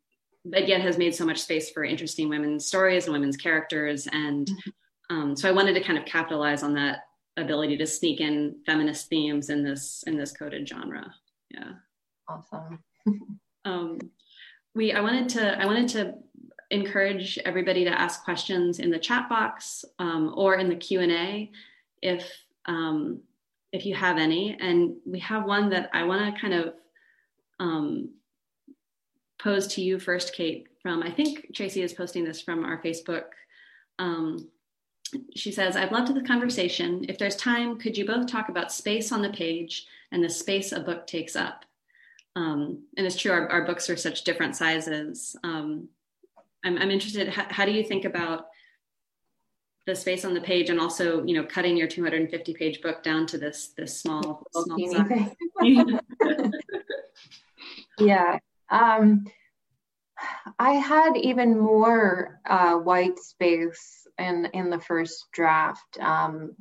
but yet has made so much space for interesting women's stories and women's characters. And mm-hmm. Um, so I wanted to kind of capitalize on that ability to sneak in feminist themes in this in this coded genre. Yeah. Awesome. um, we I wanted to I wanted to encourage everybody to ask questions in the chat box um, or in the Q&A if, um, if you have any. And we have one that I want to kind of um, pose to you first, Kate, from, I think Tracy is posting this from our Facebook. Um, she says, I've loved the conversation. If there's time, could you both talk about space on the page and the space a book takes up? Um, and it's true, our, our, books are such different sizes. Um, I'm, I'm interested, how, how do you think about the space on the page and also, you know, cutting your 250 page book down to this, this small, small size? yeah. Um, I had even more uh, white space in in the first draft, um,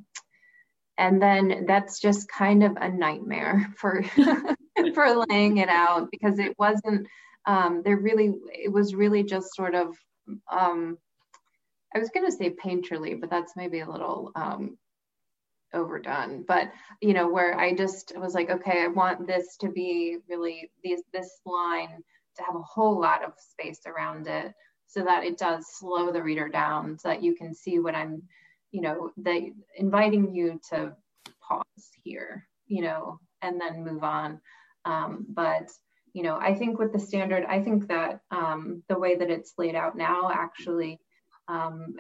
and then that's just kind of a nightmare for for laying it out because it wasn't um, there really it was really just sort of um, I was going to say painterly, but that's maybe a little um, overdone. But you know, where I just was like, okay, I want this to be really these this line to have a whole lot of space around it, so that it does slow the reader down, so that you can see what I'm, you know, the inviting you to pause here, you know, and then move on. Um, but you know, I think with the standard, I think that um, the way that it's laid out now actually um,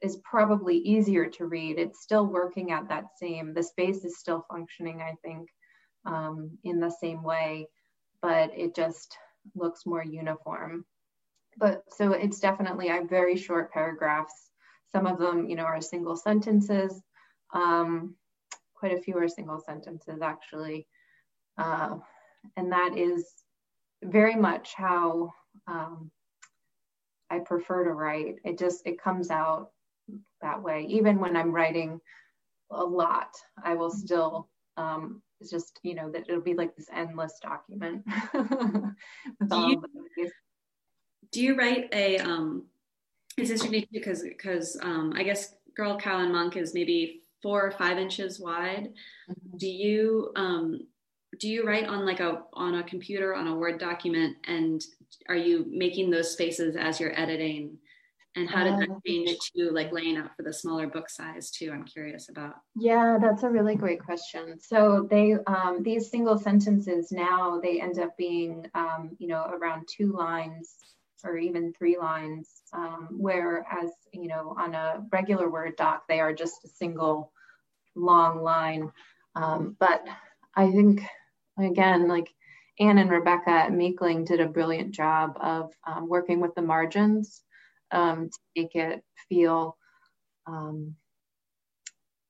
is probably easier to read. It's still working at that same, the space is still functioning, I think, um, in the same way, but it just looks more uniform. But so it's definitely, I have very short paragraphs. Some of them, you know, are single sentences. Um, quite a few are single sentences actually. Uh, and that is very much how um, I prefer to write. It just, it comes out that way. Even when I'm writing a lot, I will still, um, it's just, you know, that it'll be like this endless document. do, you, do you write a, um, is this unique because, because um, I guess Girl, Cow, and Monk is maybe four or five inches wide. Mm-hmm. Do you, um, do you write on like a on a computer on a word document? And are you making those spaces as you're editing? And how did that um, change to like laying out for the smaller book size too i'm curious about? Yeah that's a really great question. So they um, these single sentences now they end up being um, you know around two lines or even three lines um, whereas you know on a regular word doc they are just a single long line um, but i think again, like Anne and Rebecca at Meekling did a brilliant job of um, working with the margins um, to make it feel um,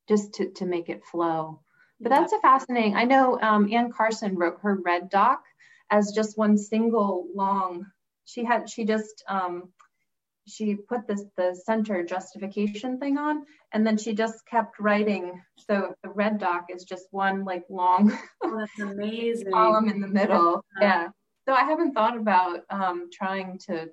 just to, to make it flow. But that's a fascinating. I know um, Anne Carson wrote her red doc as just one single long. She had she just um, she put this the center justification thing on and then she just kept writing. So the red doc is just one like long oh, that's amazing. column in the middle. Yeah. So i haven't thought about um, trying to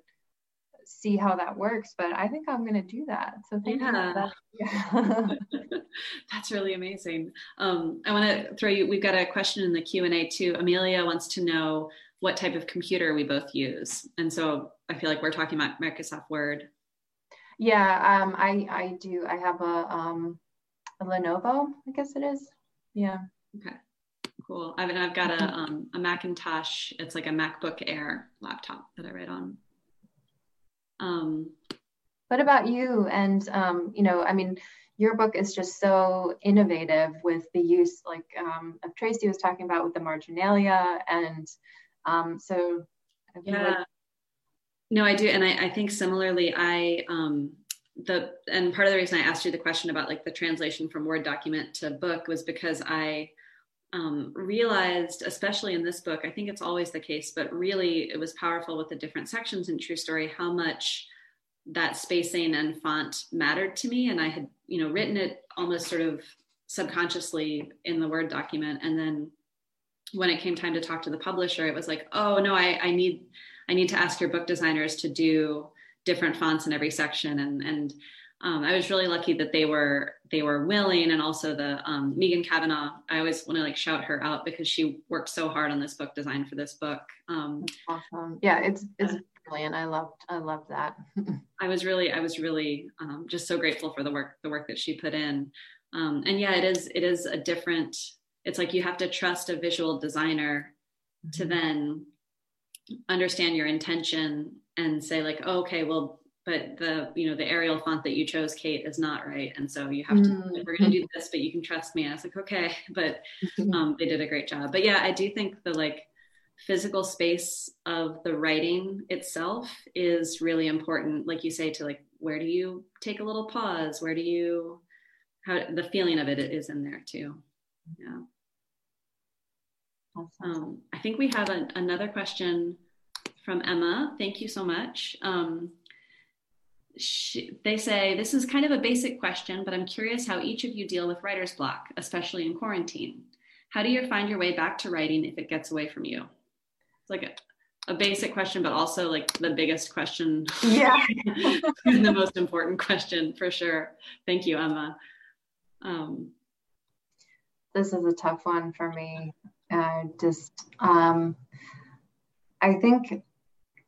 see how that works but i think i'm going to do that. So thank yeah. you that. yeah. that's really amazing. Um, i want to throw you we've got a question in the q&a too. Amelia wants to know what type of computer we both use. And so I feel like we're talking about Microsoft Word. Yeah, um, I I do. I have a um, a Lenovo, I guess it is. Yeah. Okay. Cool. I mean, I've got a um, a Macintosh. It's like a MacBook Air laptop that I write on. Um, what about you? And um, you know, I mean, your book is just so innovative with the use, like um, Tracy was talking about with the marginalia and um, so yeah. no, I do. And I, I think similarly, I, um, the, and part of the reason I asked you the question about like the translation from Word document to book was because I, um, realized, especially in this book, I think it's always the case, but really it was powerful with the different sections in True Story, how much that spacing and font mattered to me. And I had, you know, written it almost sort of subconsciously in the Word document. And then when it came time to talk to the publisher, it was like, oh no, I, I need I need to ask your book designers to do different fonts in every section. And and um, I was really lucky that they were they were willing. And also the um, Megan Kavanaugh. I always want to like shout her out because she worked so hard on this book design for this book. Um, awesome. Yeah it's it's uh, brilliant. I loved I loved that. I was really I was really um, just so grateful for the work the work that she put in. Um, and yeah it is it is a different it's like you have to trust a visual designer to mm-hmm. then understand your intention and say like oh, okay well but the you know the Arial font that you chose Kate is not right and so you have to mm-hmm. we're going to do this but you can trust me and I was like okay but mm-hmm. um, they did a great job but yeah I do think the like physical space of the writing itself is really important like you say to like where do you take a little pause where do you how the feeling of it is in there too yeah um, I think we have another question from Emma. Thank you so much. Um, she, they say, This is kind of a basic question, but I'm curious how each of you deal with writer's block, especially in quarantine. How do you find your way back to writing if it gets away from you? It's like a, a basic question, but also like the biggest question. Yeah. the most important question for sure. Thank you, Emma. Um, this is a tough one for me uh, just um, I think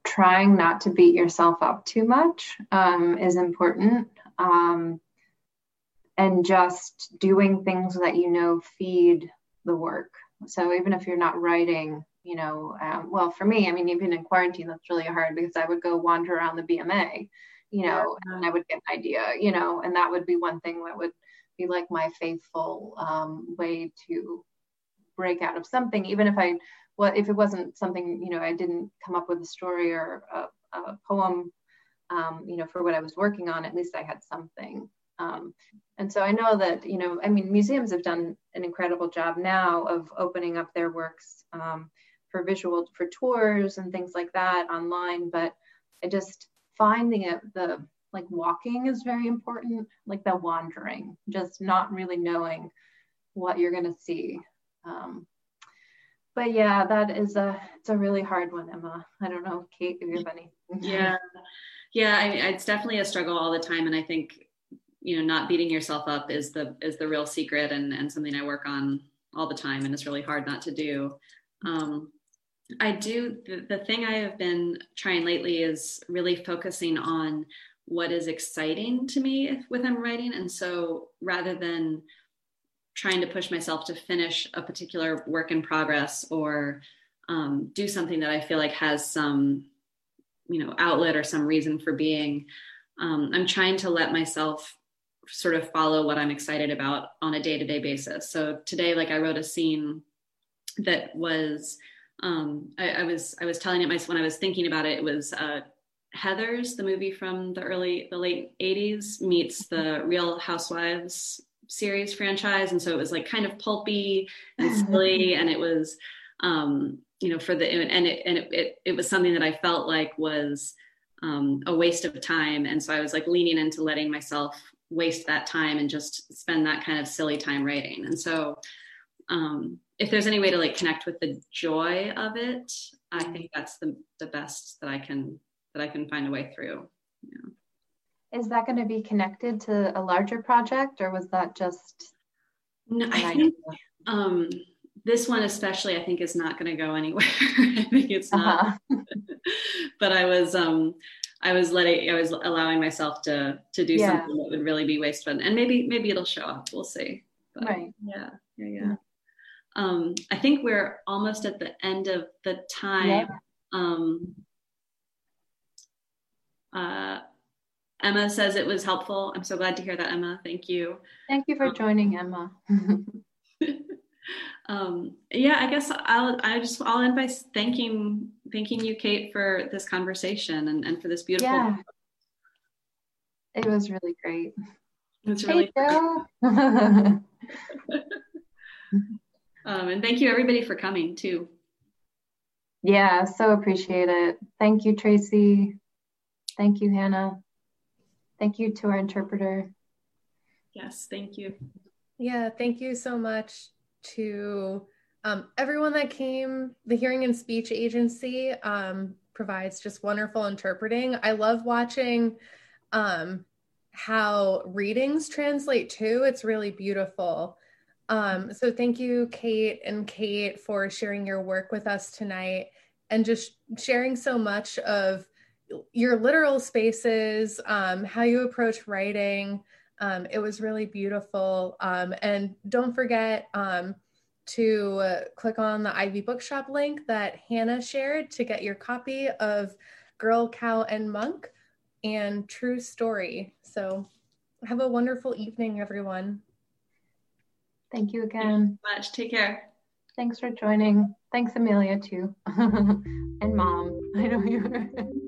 trying not to beat yourself up too much um, is important. Um, and just doing things that you know feed the work. So even if you're not writing, you know, um, well, for me, I mean, even in quarantine, that's really hard because I would go wander around the BMA, you know, and I would get an idea, you know, and that would be one thing that would be like my faithful um, way to break out of something, even if I, well, if it wasn't something, you know, I didn't come up with a story or a, a poem, um, you know, for what I was working on, at least I had something. Um, and so I know that, you know, I mean, museums have done an incredible job now of opening up their works um, for visual for tours and things like that online. But I just finding it the like walking is very important, like the wandering, just not really knowing what you're gonna see. Um, but yeah, that is a it's a really hard one, Emma. I don't know, Kate, if you have any. yeah, yeah, I, it's definitely a struggle all the time, and I think you know not beating yourself up is the is the real secret, and and something I work on all the time, and it's really hard not to do. Um, I do the, the thing I have been trying lately is really focusing on what is exciting to me with I'm writing, and so rather than trying to push myself to finish a particular work in progress or um, do something that I feel like has some, you know, outlet or some reason for being. Um, I'm trying to let myself sort of follow what I'm excited about on a day to day basis. So today, like I wrote a scene that was, um, I, I, was I was telling it myself when I was thinking about it. It was uh, Heathers, the movie from the early the late '80s, meets the Real Housewives series franchise and so it was like kind of pulpy and silly and it was um you know for the and it and it, it, it was something that i felt like was um, a waste of time and so i was like leaning into letting myself waste that time and just spend that kind of silly time writing and so um, if there's any way to like connect with the joy of it i think that's the the best that i can that i can find a way through. Yeah. Is that going to be connected to a larger project or was that just? No, I think um, this one especially, I think is not going to go anywhere. I think it's not. Uh-huh. but I was, um, I was letting, I was allowing myself to to do yeah. something that would really be wasteful, and maybe maybe it'll show up. We'll see. But, right. Yeah. Yeah. Yeah. Um, I think we're almost at the end of the time. Yeah. Um, uh, Emma says it was helpful. I'm so glad to hear that, Emma. Thank you. Thank you for um, joining, Emma. um, yeah, I guess I'll I just I'll end by thanking thanking you, Kate, for this conversation and, and for this beautiful. Yeah. It was really great. It's really hey, um, and thank you everybody for coming too. Yeah, so appreciate it. Thank you, Tracy. Thank you, Hannah. Thank you to our interpreter. Yes, thank you. Yeah, thank you so much to um, everyone that came. The Hearing and Speech Agency um, provides just wonderful interpreting. I love watching um, how readings translate too. It's really beautiful. Um, so thank you, Kate and Kate, for sharing your work with us tonight and just sharing so much of your literal spaces, um, how you approach writing. Um, it was really beautiful. Um, and don't forget um, to uh, click on the Ivy Bookshop link that Hannah shared to get your copy of Girl, Cow, and Monk and True Story. So have a wonderful evening, everyone. Thank you again. Thank you much. Take care. Thanks for joining. Thanks, Amelia, too. and mom. I know you